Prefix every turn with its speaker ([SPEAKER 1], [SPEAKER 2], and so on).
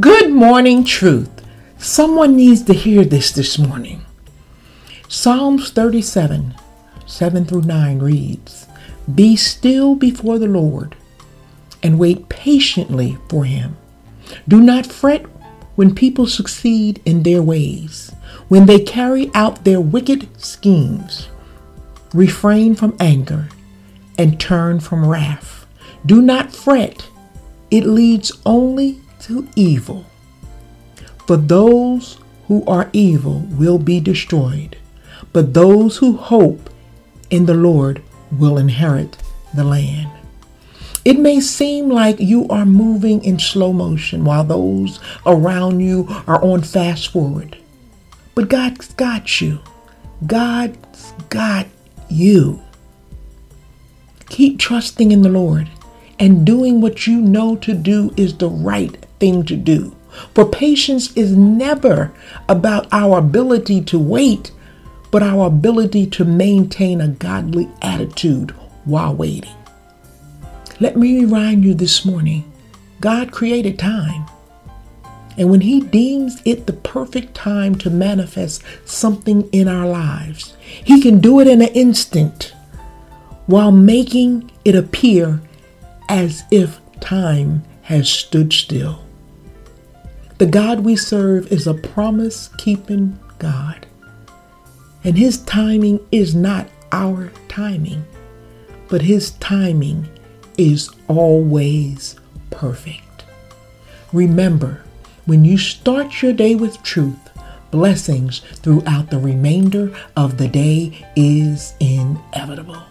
[SPEAKER 1] Good morning, truth. Someone needs to hear this this morning. Psalms 37, 7 through 9 reads Be still before the Lord and wait patiently for him. Do not fret when people succeed in their ways, when they carry out their wicked schemes. Refrain from anger and turn from wrath. Do not fret, it leads only to evil. For those who are evil will be destroyed, but those who hope in the Lord will inherit the land. It may seem like you are moving in slow motion while those around you are on fast forward. But God's got you. God's got you. Keep trusting in the Lord and doing what you know to do is the right thing to do. For patience is never about our ability to wait, but our ability to maintain a godly attitude while waiting. Let me remind you this morning God created time. And when He deems it the perfect time to manifest something in our lives, He can do it in an instant while making it appear as if time has stood still. The God we serve is a promise keeping God, and His timing is not our timing, but His timing is always perfect. Remember, when you start your day with truth, blessings throughout the remainder of the day is inevitable.